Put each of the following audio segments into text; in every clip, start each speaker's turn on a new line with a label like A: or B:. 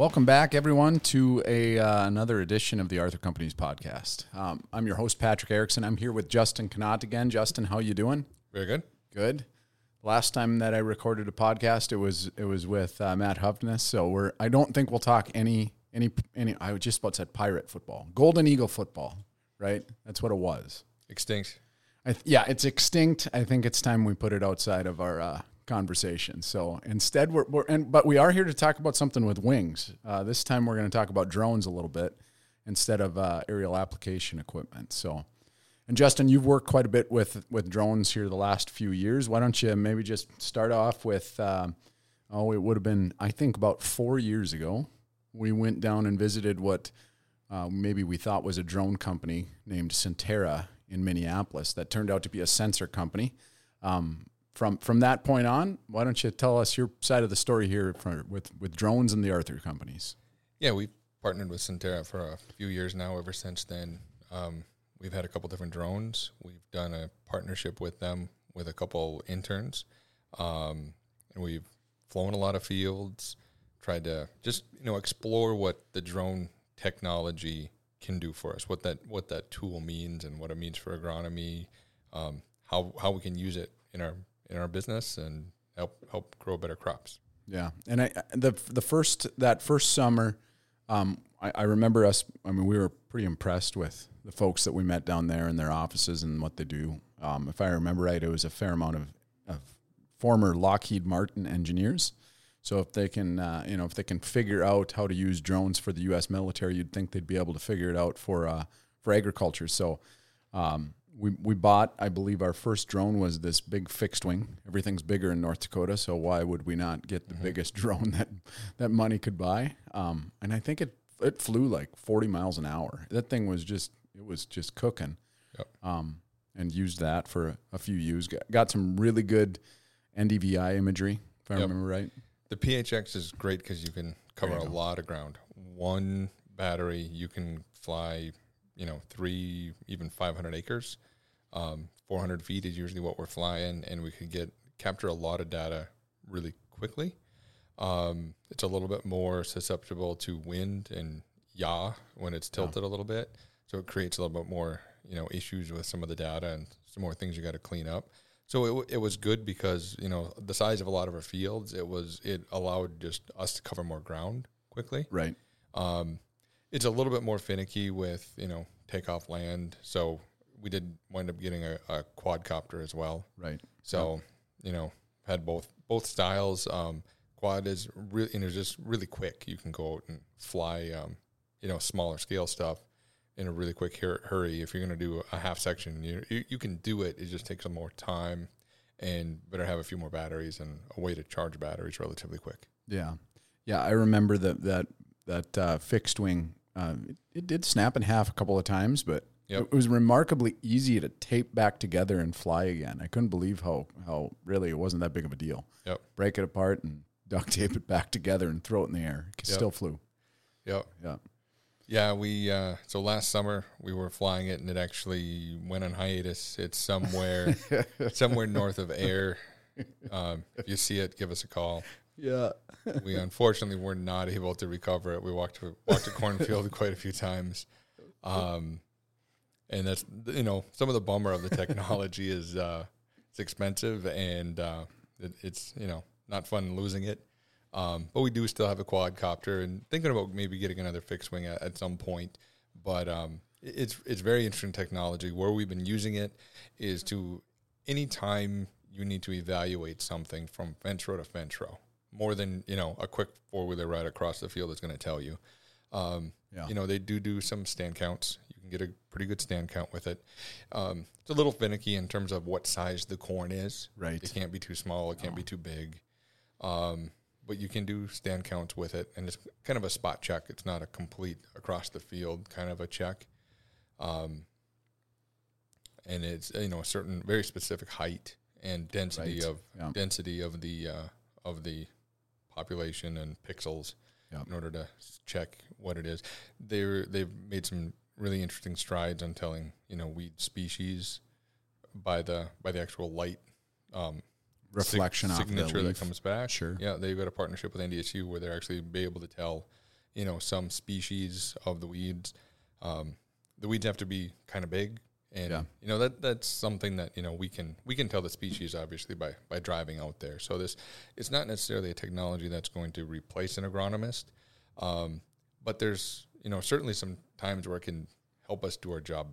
A: Welcome back, everyone, to a uh, another edition of the Arthur Companies podcast. Um, I'm your host, Patrick Erickson. I'm here with Justin Connaught again. Justin, how you doing?
B: Very good.
A: Good. Last time that I recorded a podcast, it was it was with uh, Matt Hovness. So we're I don't think we'll talk any any any. I just about said pirate football, Golden Eagle football, right? That's what it was.
B: Extinct.
A: I th- yeah, it's extinct. I think it's time we put it outside of our uh, conversation. So instead, we're, we're and but we are here to talk about something with wings. Uh, this time, we're going to talk about drones a little bit instead of uh, aerial application equipment. So, and Justin, you've worked quite a bit with with drones here the last few years. Why don't you maybe just start off with? Um, oh, it would have been I think about four years ago. We went down and visited what. Uh, maybe we thought was a drone company named Sentera in Minneapolis that turned out to be a sensor company. Um, from from that point on, why don't you tell us your side of the story here for, with with drones and the Arthur companies?
B: Yeah, we've partnered with Sentera for a few years now. Ever since then, um, we've had a couple different drones. We've done a partnership with them with a couple interns, um, and we've flown a lot of fields. Tried to just you know explore what the drone technology can do for us, what that what that tool means, and what it means for agronomy, um, how how we can use it in our in our business and help help grow better crops.
A: Yeah, and I the the first that first summer, um, I, I remember us. I mean, we were pretty impressed with the folks that we met down there in their offices and what they do. Um, if I remember right, it was a fair amount of, of former Lockheed Martin engineers. So if they can, uh, you know, if they can figure out how to use drones for the U.S. military, you'd think they'd be able to figure it out for uh, for agriculture. So um, we we bought, I believe, our first drone was this big fixed wing. Everything's bigger in North Dakota, so why would we not get the mm-hmm. biggest drone that that money could buy? Um, and I think it it flew like 40 miles an hour. That thing was just it was just cooking. Yep. Um, and used that for a, a few years. Got, got, some really good NDVI imagery, if I yep. remember right.
B: The PHX is great because you can cover a lot of ground. One battery, you can fly, you know, three, even 500 acres. Um, 400 feet is usually what we're flying, and we could get capture a lot of data really quickly. Um, it's a little bit more susceptible to wind and yaw when it's tilted yeah. a little bit, so it creates a little bit more, you know, issues with some of the data and some more things you got to clean up. So it, it was good because you know the size of a lot of our fields, it was it allowed just us to cover more ground quickly.
A: Right.
B: Um, it's a little bit more finicky with you know takeoff land. So we did wind up getting a, a quadcopter as well.
A: Right.
B: So you know had both both styles. Um, quad is really you know just really quick. You can go out and fly um, you know smaller scale stuff in a really quick hurry. If you're going to do a half section, you, you, you can do it. It just takes some more time, and better have a few more batteries and a way to charge batteries relatively quick.
A: Yeah, yeah. I remember that that that uh, fixed wing. Uh, it, it, did snap in half a couple of times, but yep. it was remarkably easy to tape back together and fly again. I couldn't believe how how really it wasn't that big of a deal.
B: Yep.
A: Break it apart and duct tape it back together and throw it in the Ayr. It yep. still flew.
B: Yep.
A: Yeah.
B: Yeah, we uh, so last summer we were flying it and it actually went on hiatus. It's somewhere somewhere north of air. Um, if you see it, give us a call.
A: Yeah.
B: we unfortunately were not able to recover it. We walked to walked a cornfield quite a few times. Um, and that's you know some of the bummer of the technology is uh, it's expensive and uh, it, it's you know not fun losing it. Um, but we do still have a quadcopter and thinking about maybe getting another fixed wing at, at some point. But um, it's it's very interesting technology. Where we've been using it is to anytime you need to evaluate something from fence row to fence row, more than you know a quick four wheeler ride across the field is going to tell you. Um, yeah. You know they do do some stand counts. You can get a pretty good stand count with it. Um, it's a little finicky in terms of what size the corn is.
A: Right.
B: It can't be too small. It can't be too big. Um, but you can do stand counts with it, and it's kind of a spot check. It's not a complete across the field kind of a check. Um, and it's you know a certain very specific height and density right. of yeah. density of the uh, of the population and pixels yeah. in order to check what it is. They're they've made some really interesting strides on telling you know weed species by the by the actual light um,
A: reflection sig-
B: signature
A: that
B: comes back.
A: Sure.
B: Yeah, they've got a partnership with NDSU where they're actually be able to tell you know some species of the weeds. Um, the weeds have to be kind of big, and
A: Yeah.
B: you know that that's something that you know we can we can tell the species obviously by by driving out there. So this it's not necessarily a technology that's going to replace an agronomist, um, but there's you know certainly some times where it can help us do our job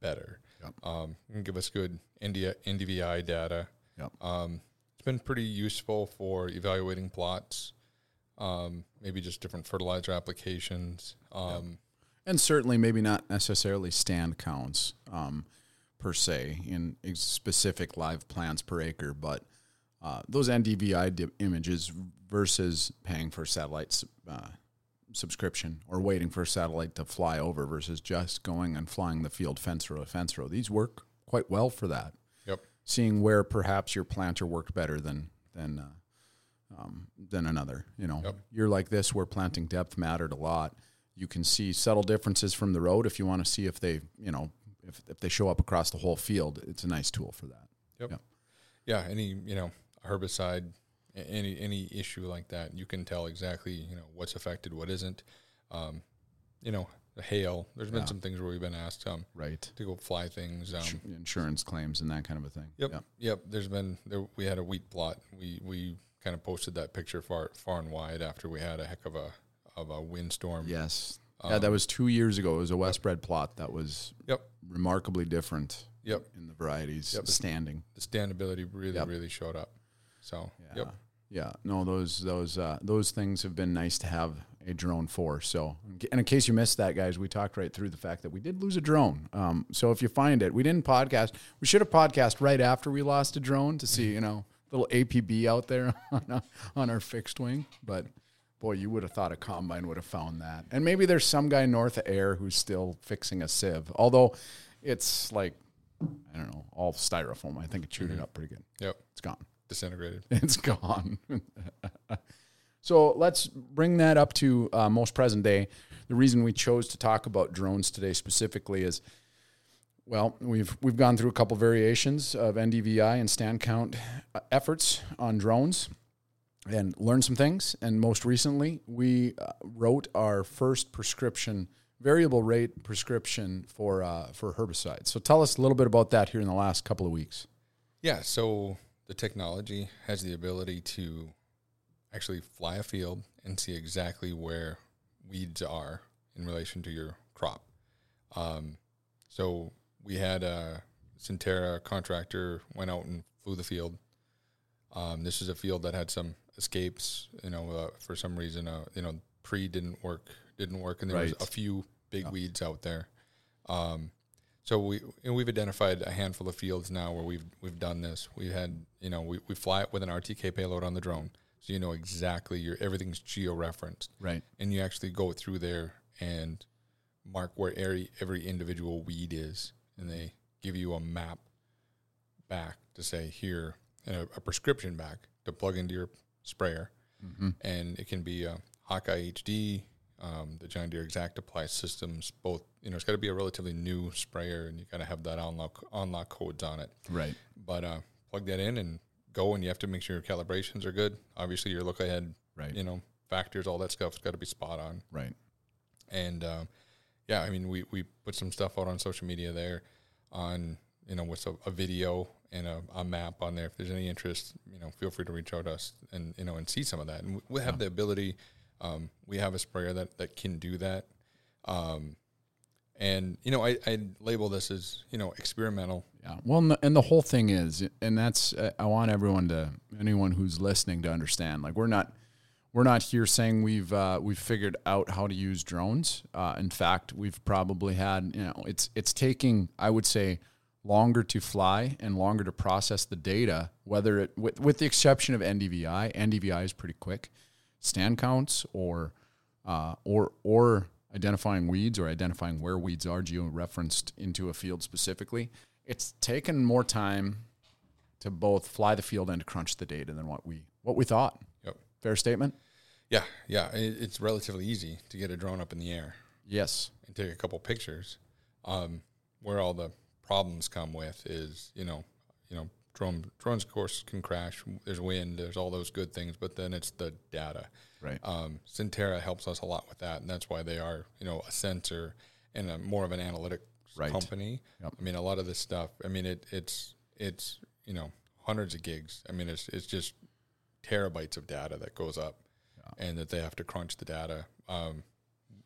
B: better.
A: Yep.
B: Um, and give us good ND, NDVI data.
A: Yep.
B: Um, it's been pretty useful for evaluating plots, um, maybe just different fertilizer applications. Um,
A: and certainly maybe not necessarily stand counts um, per se in specific live plants per acre, but uh, those NDVI di- images versus paying for satellite s- uh, subscription or waiting for a satellite to fly over versus just going and flying the field fence row to fence row. These work quite well for that.
B: Yep.
A: Seeing where perhaps your planter worked better than than uh, um, than another. You know,
B: Yep.
A: you're like this where planting depth mattered a lot. You can see subtle differences from the road if you want to see if they, you know, if, if they show up across the whole field. It's a nice tool for that. Yep.
B: yeah, any you know herbicide, any any issue like that, you can tell exactly you know what's affected, what isn't. Um, you know, the hail. There's been
A: Yeah.
B: some things where we've been asked um,
A: Right.
B: to go fly things. Um,
A: Insurance claims and that kind of a thing.
B: Yep.
A: Yeah.
B: Yep. There's been there, we had a wheat plot. We we kind of posted that picture far far and wide after we had a heck of a of a windstorm.
A: Yes. yeah, that was two years ago. It was a WestBred plot that was
B: Yep.
A: remarkably different
B: Yep.
A: in the varieties
B: Yep.
A: standing.
B: The standability really
A: Yep.
B: really showed up. So
A: Yeah.
B: yep.
A: Yeah. No, those those uh, those things have been nice to have a drone for. So, and in case you missed that, guys, we talked right through the fact that we did lose a drone. Um, so if you find it, we didn't podcast. We should have podcast right after we lost a drone to see, you know, little APB out there on, uh, on our fixed wing. But boy, you would have thought a combine would have found that. And maybe there's some guy north of Ayr who's still fixing a sieve, although it's like I don't know, all styrofoam. I think it chewed it up pretty good.
B: Yep.
A: It's gone.
B: Disintegrated.
A: It's gone. so let's bring that up to uh, most present day. The reason we chose to talk about drones today specifically is, well, we've we've gone through a couple variations of NDVI and stand count uh, efforts on drones, and learned some things. And most recently, we uh, wrote our first prescription variable rate prescription for uh, for herbicides. So tell us a little bit about that here in the last couple of weeks.
B: Yeah. So the technology has the ability to actually fly a field and see exactly where weeds are in relation to your crop. Um, so we had a Sentera contractor went out and flew the field. Um, this is a field that had some escapes. You know, uh, for some reason, uh, you know, pre didn't work, didn't work, and there
A: Right.
B: was a few big weeds out there. Um, so we and we've identified a handful of fields now where we've we've done this. We had you know we, we fly it with an RTK payload on the drone, so you know exactly your everything's geo referenced,
A: Right.
B: and you actually go through there and mark where every every individual weed is, and they give you a map back to say here and a, a prescription back to plug into your sprayer,
A: Mm-hmm.
B: and it can be a Hawkeye HD, um, the John Deere Exact Apply systems. Both, you know, it's got to be a relatively new sprayer, and you got to have that unlock unlock codes on it.
A: Right.
B: But uh, plug that in and go, and you have to make sure your calibrations are good. Obviously, your look ahead,
A: Right.
B: you know, factors, all that stuff's got to be spot on.
A: Right.
B: And um, yeah, I mean, we, we put some stuff out on social media there on, you know, with a, a video and a, a map on there. If there's any interest, you know, feel free to reach out to us and, you know, and see some of that. And we- we have the ability, um, we have a sprayer that, that can do that. Um, and, you know, I, I label this as, you know, experimental.
A: Yeah. Well, and the, and the whole thing is, and that's uh, I want everyone to anyone who's listening to understand. Like we're not we're not here saying we've uh, we've figured out how to use drones. Uh, in fact, we've probably had you know it's it's taking I would say longer to fly and longer to process the data. Whether it with with the exception of NDVI, NDVI is pretty quick. Stand counts or uh, or or identifying weeds or identifying where weeds are geo-referenced into a field specifically. It's taken more time to both fly the field and to crunch the data than what we what we thought.
B: Yep.
A: Fair statement.
B: Yeah. Yeah. It's relatively easy to get a drone up in the air.
A: Yes.
B: and take a couple pictures. Um, where all the problems come with is, you know, you know, drone drones of course can crash. There's wind. There's all those good things, but then it's the data.
A: Right.
B: Um, Sentera helps us a lot with that, and that's why they are you know a sensor and a, more of an analytics
A: Right.
B: company.
A: Yep.
B: I mean, a lot of this stuff. I mean, it it's it's you know hundreds of gigs. I mean, it's it's just terabytes of data that goes up, and that they have to crunch the data. Um,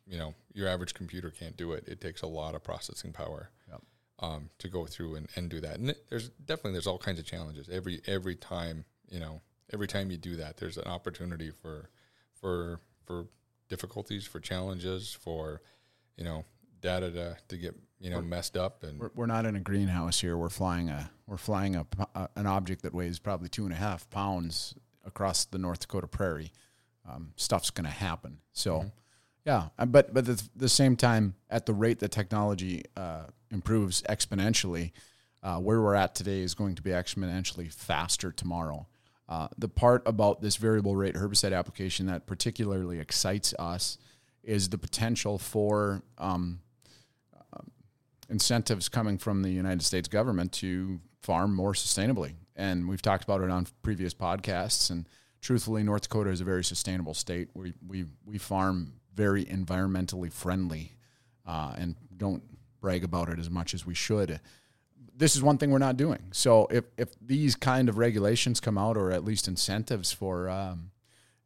B: you know, your average computer can't do it. It takes a lot of processing power
A: Yep.
B: Um, to go through and, and do that. And there's definitely there's all kinds of challenges every every time. You know, every time you do that, there's an opportunity for for for difficulties, for challenges, for you know data to, to get you know messed up and
A: We're, we're not in a greenhouse here. We're flying a we're flying a, a- an object that weighs probably two and a half pounds across the North Dakota prairie. Um, stuff's going to happen. So, yeah. uh, But but at the same time, at the rate that technology uh, improves exponentially, uh, where we're at today is going to be exponentially faster tomorrow. Uh, the part about this variable rate herbicide application that particularly excites us is the potential for um, incentives coming from the United States government to farm more sustainably. And we've talked about it on previous podcasts. And truthfully, North Dakota is a very sustainable state. We we we farm very environmentally friendly, uh, and don't brag about it as much as we should. This is one thing we're not doing. So if if these kind of regulations come out, or at least incentives for um,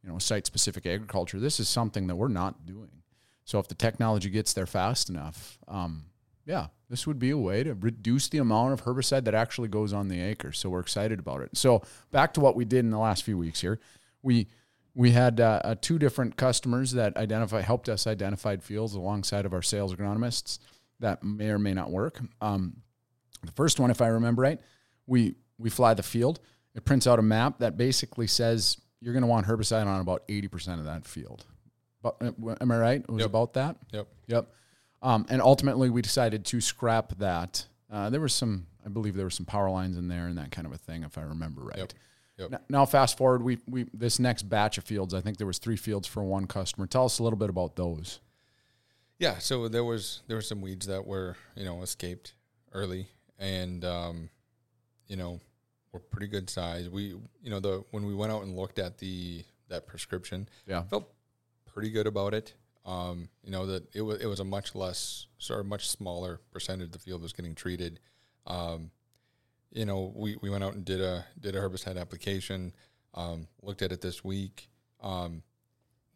A: you know site specific agriculture, this is something that we're not doing. So if the technology gets there fast enough, um, yeah, this would be a way to reduce the amount of herbicide that actually goes on the acre. So we're excited about it. So back to what we did in the last few weeks here, we we had uh, uh, two different customers that identify helped us identify fields alongside of our sales agronomists that may or may not work. Um, the first one, if I remember right, we we fly the field. It prints out a map that basically says you're going to want herbicide on about eighty percent of that field. But uh, am I right? It was
B: Yep.
A: about that.
B: yep
A: Yep. Um, and ultimately, we decided to scrap that. Uh, there was some, I believe, there were some power lines in there and that kind of a thing, if I remember right.
B: Yep. Yep.
A: N- Now, fast forward, we we this next batch of fields. I think there was three fields for one customer. Tell us a little bit about those.
B: Yeah, so there was there were some weeds that were you know escaped early, and um, you know were pretty good size. We you know the when we went out and looked at the that prescription,
A: Yeah.
B: felt pretty good about it. Um, you know that it was it was a much less sort of much smaller percentage of the field was getting treated. Um, you know we, we went out and did a did a herbicide application. Um, looked at it this week. Um,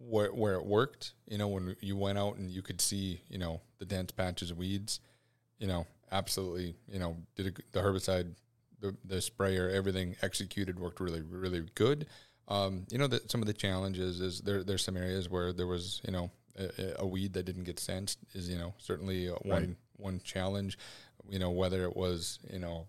B: where where it worked, you know, when you went out and you could see, you know, the dense patches of weeds, you know, absolutely, you know, did a, the herbicide, the the sprayer, everything executed worked really really good. Um, you know, that some of the challenges is there. There's some areas where there was, you know, a, a weed that didn't get sensed is, you know, certainly one
A: Right.
B: one challenge. You know, whether it was, you know,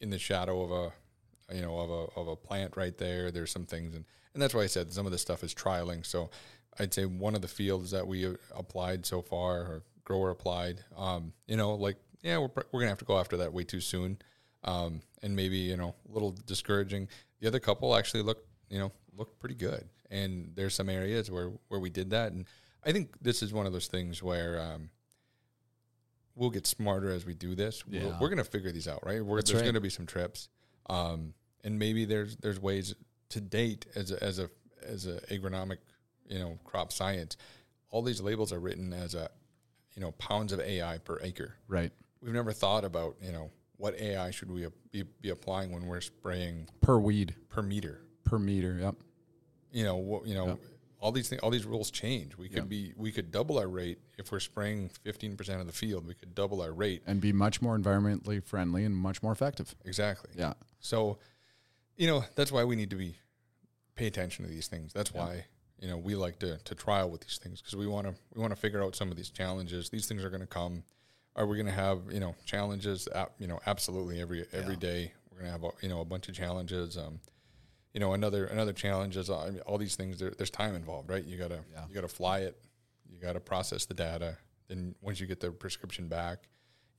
B: in the shadow of a you know of a of a plant right there. There's some things, and and that's why I said some of this stuff is trialing. So I'd say one of the fields that we applied so far, or grower applied, um, you know, like yeah, we're we're gonna have to go after that way too soon, um, and maybe you know a little discouraging. The other couple actually looked you know looked pretty good, and there's some areas where where we did that, and I think this is one of those things where. Um, We'll get smarter as we do this. We're,
A: Yeah.
B: we're going to figure these out, right? We're, there's
A: right.
B: going to be some trips, um, and maybe there's there's ways to date as a, as a as a agronomic you know crop science. All these labels are written as a you know pounds of AI per acre.
A: Right.
B: We've never thought about you know what AI should we be, be applying when we're spraying
A: Per weed,
B: per meter.
A: per meter. Yep.
B: You know what you know.
A: Yep.
B: All these things, all these rules change. We could
A: Yep.
B: be, we could double our rate if we're spraying fifteen percent of the field. We could double our rate
A: And be much more environmentally friendly and much more effective.
B: exactly.
A: Yeah.
B: So, you know, that's why we need to be pay attention to these things. That's why you know we like to to trial with these things because we want to we want to figure out some of these challenges. These things are going to come. Are we going to have you know challenges? You know, absolutely every every
A: Yeah.
B: day we're going to have a- you know a bunch of challenges. Um, you know, another another challenge is uh, I mean, all these things. There, there's time involved, right? You gotta
A: Yeah.
B: you gotta fly it. You gotta process the data. Then once you get the prescription back,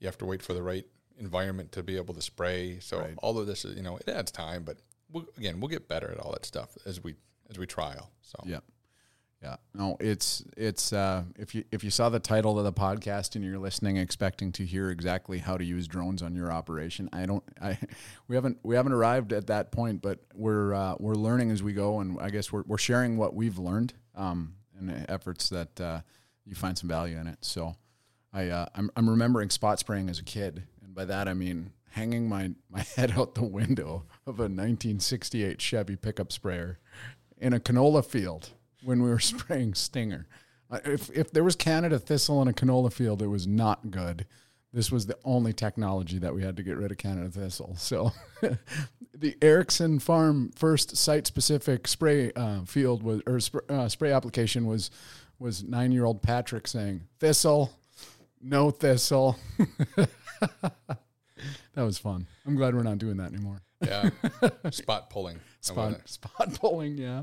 B: you have to wait for the right environment to be able to spray. So
A: Right.
B: all of this is, you know, it adds time, but we'll, again, we'll get better at all that stuff as we as we trial. So
A: Yeah. Yeah. No, it's it's uh, if you if you saw the title of the podcast and you're listening expecting to hear exactly how to use drones on your operation, I don't I we haven't we haven't arrived at that point, but we're uh, we're learning as we go and I guess we're we're sharing what we've learned um and efforts that uh, you find some value in it. So I uh, I'm I'm remembering spot spraying as a kid, and by that I mean hanging my my head out the window of a 1968 Chevy pickup sprayer in a canola field when we were spraying Stinger. Uh, If if there was Canada thistle in a canola field, it was not good. This was the only technology that we had to get rid of Canada thistle. So, the Erickson Farm first site-specific spray uh, field was or sp- uh, spray application was was nine-year-old Patrick saying thistle, no thistle. That was fun. I'm glad we're not doing that anymore.
B: Yeah, spot pulling.
A: Spot spot pulling, yeah.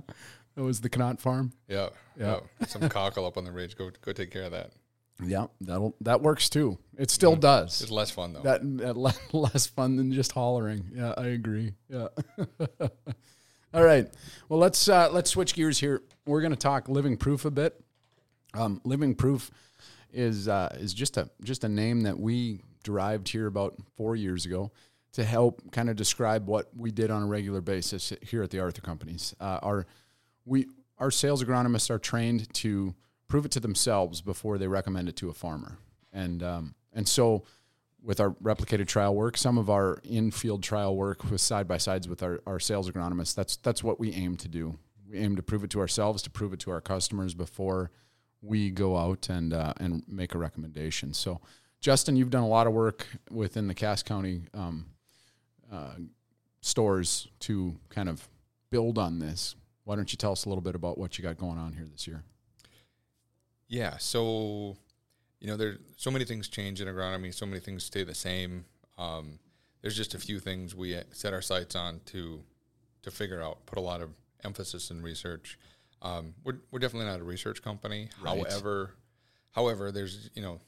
A: That was the Knott Farm.
B: Yeah,
A: Yeah.
B: yeah. Some cockle up on the ridge. Go go take care of that.
A: Yeah, that'll that works too. It still
B: It's
A: does.
B: It's less fun though.
A: That, that le- less fun than just hollering. Yeah, I agree. Yeah. All right. Well, let's uh, let's switch gears here. We're going to talk living proof a bit. Um, living proof is uh, is just a just a name that we derived here about four years ago to help kind of describe what we did on a regular basis here at the Arthur Companies. Uh, our we our sales agronomists are trained to prove it to themselves before they recommend it to a farmer, and um, and so with our replicated trial work, some of our in-field trial work with side by sides with our, our sales agronomists. That's that's what we aim to do. We aim to prove it to ourselves, to prove it to our customers before we go out and uh, and make a recommendation. So, Justin, you've done a lot of work within the Cass County um, uh, stores to kind of build on this. Why don't you tell us a little bit about what you got going on here this year?
B: Yeah. So, you know, there's so many things change in agronomy. So many things stay the same. Um, there's just a few things we set our sights on to to figure out. Put a lot of emphasis in research. Um, we're we're definitely not a research company.
A: Right.
B: However, however, there's you know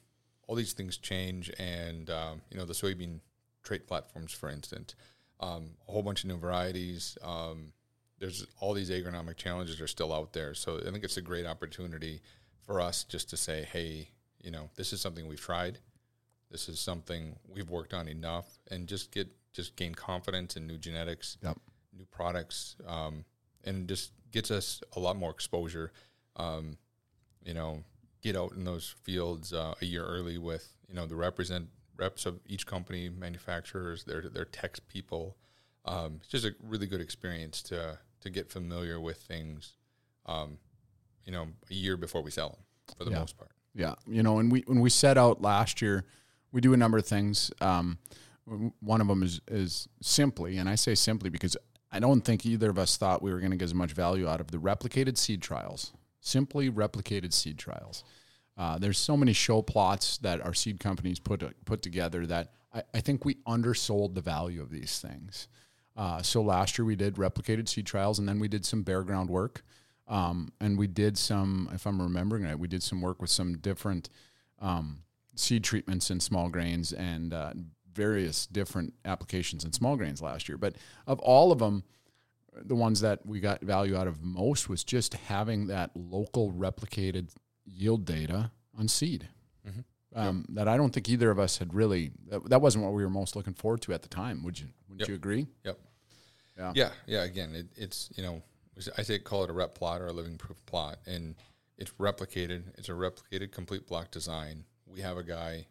B: all these things change, and um, you know the soybean trait platforms, for instance, um, a whole bunch of new varieties. Um, there's all these agronomic challenges are still out there. So I think it's a great opportunity for us just to say, hey, you know, this is something we've tried. This is something we've worked on enough, and just get just gain confidence in new genetics,
A: Yep.
B: new products, um, and just gets us a lot more exposure. Um, you know, get out in those fields uh, a year early with you know the represent reps of each company, manufacturers, their their tech people. Um, it's just a really good experience to to get familiar with things. Um, you know, a year before we sell them, for the
A: Yeah.
B: most part.
A: Yeah, you know, and we when we set out last year, we do a number of things. Um, one of them is is simply, and I say simply because I don't think either of us thought we were going to get as much value out of the replicated seed trials. Simply replicated seed trials. Uh, there's so many show plots that our seed companies put put together that I, I think we undersold the value of these things. Uh, so last year we did replicated seed trials, and then we did some bare ground work. Um, and we did some, if I'm remembering right, we did some work with some different um, seed treatments in small grains and uh, various different applications in small grains last year. But of all of them, the ones that we got value out of most was just having that local replicated yield data on seed.
B: Mhm.
A: Um, That I don't think either of us had really. That, that wasn't what we were most looking forward to at the time. Would you? Would
B: Yep.
A: you agree?
B: Yep.
A: Yeah.
B: Yeah. Yeah. Again, it, it's you know, I say call it a rep plot or a living proof plot, and it's replicated. It's a replicated complete block design. We have a guy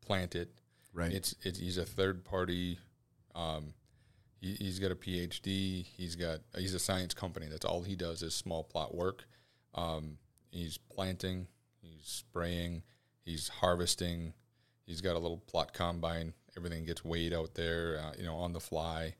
B: plant it.
A: Right.
B: It's it's he's a third party. Um, he, he's got a PhD. He's got he's a science company. That's all he does is small plot work. Um, he's planting. He's spraying. He's harvesting. He's got a little plot combine. Everything gets weighed out there, uh, you know, on the fly,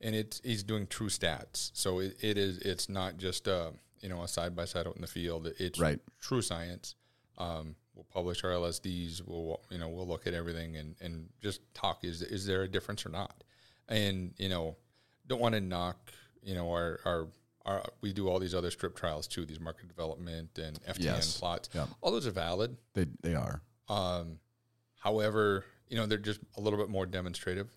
B: and it's he's doing true stats. So it, it is it's not just a you know a side by side out in the field. It's
A: Right.
B: true science. Um, we'll publish our LSDs. We'll you know we'll look at everything and, and just talk. Is is there a difference or not? And you know don't want to knock you know our our. Our, we do all these other strip trials too, these market development and FTN
A: Yes.
B: plots.
A: Yeah.
B: All those are valid.
A: They they are.
B: Um, however, you know they're just a little bit more demonstrative,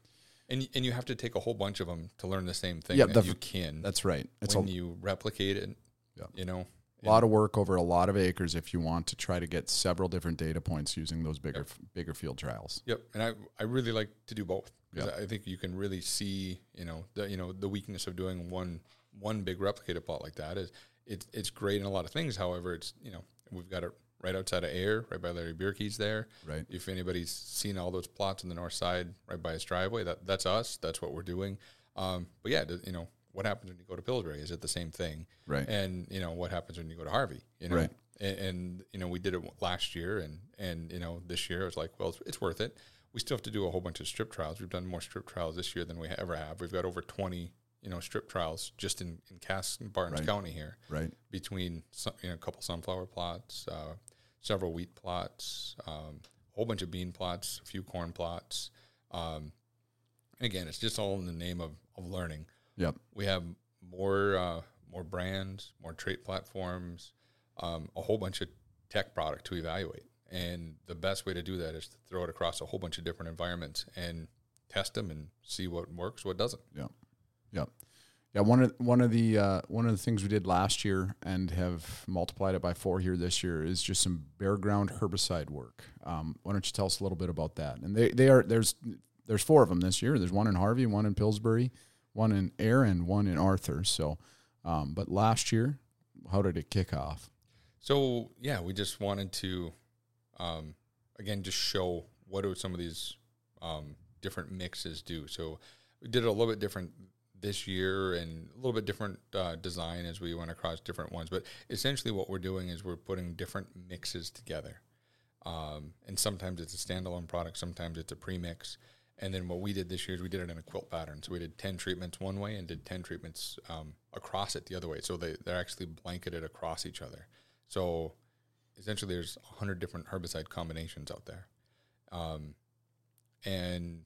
B: and and you have to take a whole bunch of them to learn the same thing
A: Yeah,
B: that you can
A: That's right. It's
B: when
A: a,
B: you replicate it.
A: Yeah.
B: You know,
A: A lot of work over a lot of acres if you want to try to get several different data points using those bigger bigger field trials.
B: Yep, and I I really like to do both because I think you can really see you know the you know the weakness of doing one one big replicated plot like that is it's it's great in a lot of things. However, it's you know we've got it right outside of Ayr, right by Larry Bierke's there.
A: Right.
B: If anybody's seen all those plots on the north side, right by his driveway, that that's us. That's what we're doing. Um, but yeah, you know what happens when you go to Pillsbury? Is it the same thing?
A: Right.
B: And you know what happens when you go to Harvey? You know.
A: Right.
B: And, and you know we did it last year, and and you know this year it's like well it's, it's worth it. We still have to do a whole bunch of strip trials. We've done more strip trials this year than we ever have. We've got over twenty you know strip trials just in in Cass and Barnes
A: Right.
B: County here
A: Right.
B: between some, you know, a couple sunflower plots, uh, several wheat plots, um, a whole bunch of bean plots, a few corn plots. Um, and again, it's just all in the name of, of learning.
A: Yep.
B: We have more uh, more brands, more trait platforms, um, a whole bunch of tech product to evaluate. And the best way to do that is to throw it across a whole bunch of different environments and test them and see what works, what doesn't.
A: Yep. Yep. Yeah, one of one of the uh, one of the things we did last year and have multiplied it by four here this year is just some bare ground herbicide work. Um, why don't you tell us a little bit about that? And they, they are there's there's four of them this year. There's one in Harvey, one in Pillsbury, one in Ayr, and one in Arthur. So, um, but last year, how did it kick off?
B: So yeah, we just wanted to, um, again, just show what do some of these um, different mixes do. So we did a little bit different this year and a little bit different uh, design as we went across different ones. But essentially, what we're doing is we're putting different mixes together. Um, and sometimes it's a standalone product, sometimes it's a premix. And then what we did this year is we did it in a quilt pattern. So we did 10 treatments one way and did 10 treatments um, across it the other way. So they, they're actually blanketed across each other. So essentially, there's 100 different herbicide combinations out there. Um, and,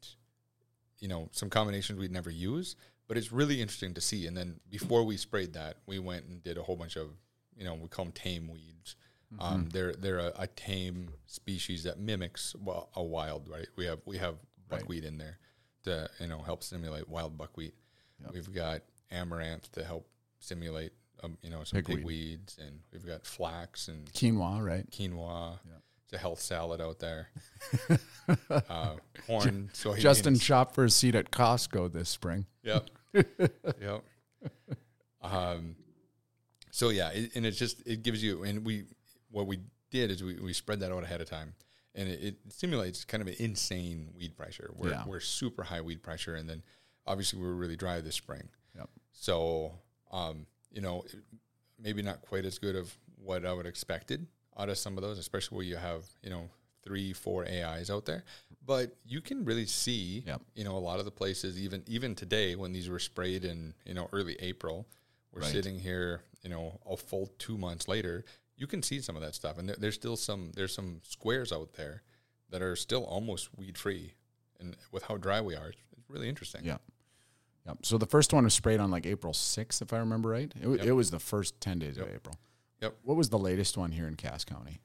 B: you know, some combinations we'd never use, but it's really interesting to see. And then before we sprayed that, we went and did a whole bunch of, you know, we call them tame weeds. Um, they're they're a, a tame species that mimics well, a wild, right? We have we have
A: Right.
B: buckwheat in there to you know help simulate wild buckwheat.
A: Yep.
B: We've got amaranth to help simulate um, you know some
A: Pigweed.
B: pigweeds, and we've got flax and
A: Quinoa, right?
B: quinoa.
A: Yeah.
B: It's a health salad out there. uh, corn, soybeans.
A: Justin shopped for a seat at Costco this spring.
B: Yep. yep. Um, so yeah, it, and it's just it gives you and we what we did is we, we spread that out ahead of time, and it, it simulates kind of an insane weed pressure. We're
A: Yeah.
B: we're super high weed pressure, and then obviously we were really dry this spring.
A: Yep.
B: So um, you know, maybe not quite as good of what I would expected out of some of those, especially where you have you know three, four AIs out there. But you can really see,
A: Yep.
B: you know, a lot of the places, even even today when these were sprayed in you know early April, we're
A: Right.
B: sitting here, you know, a full two months later. You can see some of that stuff, and there, there's still some there's some squares out there that are still almost weed free, and with how dry we are, it's it's really interesting.
A: Yeah. Yep. So the first one was sprayed on like April 6th, if I remember right. It,
B: Yep.
A: it was the first 10 days
B: Yep.
A: of April.
B: Yep.
A: What was the latest one here in Cass County?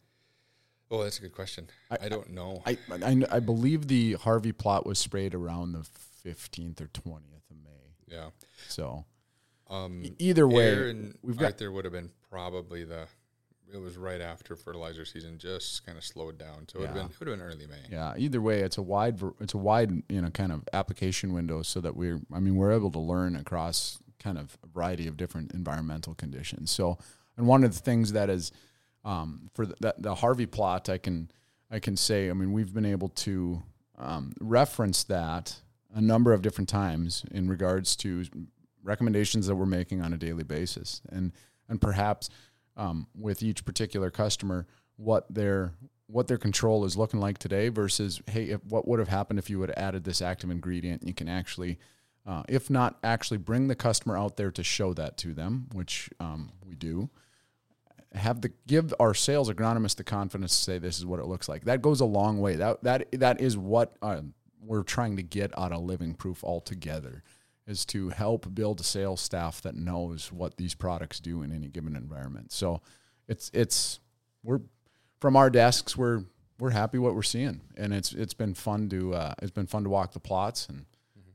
B: Oh, that's a good question. I,
A: I-
B: don't know.
A: I, I, I believe the Harvey plot was sprayed around the 15th or 20th of May.
B: yeah.
A: So
B: Um,
A: e- either way, we've got
B: Arthur would have been probably the. It was right after fertilizer season, just kind of slowed down. So it would have
A: Yeah.
B: been it would have been early May.
A: yeah, either way, it's a wide it's a wide you know kind of application window so that we're I mean we're able to learn across kind of a variety of different environmental conditions. So and one of the things that is um, for the, the, the Harvey plot, I can I can say I mean we've been able to um, reference that a number of different times in regards to recommendations that we're making on a daily basis, and and perhaps um, with each particular customer what their what their control is looking like today versus hey if, what would have happened if you would have added this active ingredient? You can actually uh, if not actually bring the customer out there to show that to them which um, we do have the give our sales agronomists the confidence to say this is what it looks like. That goes a long way. That that that is what uh, we're trying to get out of living proof altogether is to help build a sales staff that knows what these products do in any given environment so it's it's we're from our desks we're we're happy what we're seeing and it's it's been fun to uh, it's been fun to walk the plots and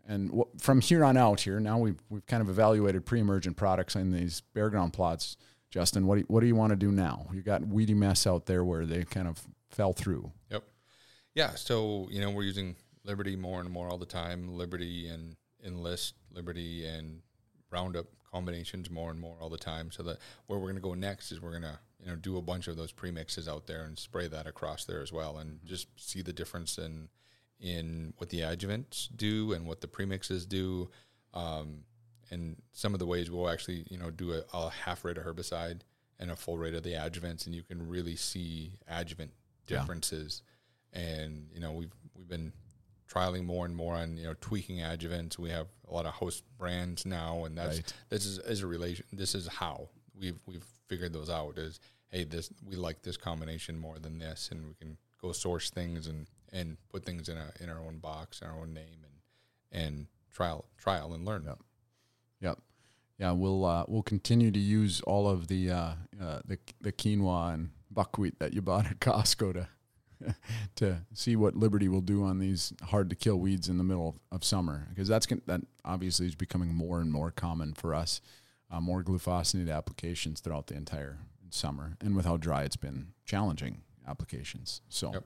A: and w- from here on out here now we've we've kind of evaluated pre-emergent products in these bare ground plots Justin, what do you, what do you want to do now? You got weedy mess out there where they kind of fell through.
B: Yep. Yeah. So you know we're using Liberty more and more all the time. Liberty and Enlist, Liberty and Roundup combinations more and more all the time. So that where we're going to go next is we're going to you know do a bunch of those premixes out there and spray that across there as well, and just see the difference in in what the adjuvants do and what the premixes do. Um, and some of the ways we'll actually you know do a, a half rate of herbicide and a full rate of the adjuvants, and you can really see adjuvant
A: Yeah.
B: differences. And you know we've we've been trialing more and more on you know tweaking adjuvants. We have a lot of host brands now, and that's
A: Right.
B: this is as a relation. This is how we've we've figured those out. Is hey, this we like this combination more than this, and we can go source things and and put things in a in our own box, our own name, and and trial trial and learn.
A: Yep. Yep. Yeah, we'll uh, we'll continue to use all of the uh, uh, the the quinoa and buckwheat that you bought at Costco to to see what Liberty will do on these hard to kill weeds in the middle of, of summer because that's that obviously is becoming more and more common for us. Uh, more glufosinate applications throughout the entire summer, and with how dry it's been, challenging applications. So,
B: Yep.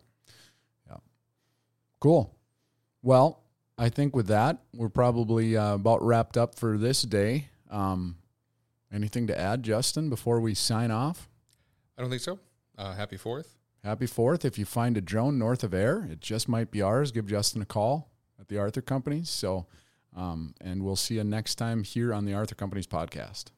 A: yeah, cool. Well, I think with that, we're probably uh, about wrapped up for this day. Um, anything to add, Justin, before we sign off?
B: I don't think so. Uh, happy Fourth.
A: Happy Fourth. If you find a drone north of Ayr, it just might be ours. Give Justin a call at the Arthur Companies. So, um, and we'll see you next time here on the Arthur Companies podcast.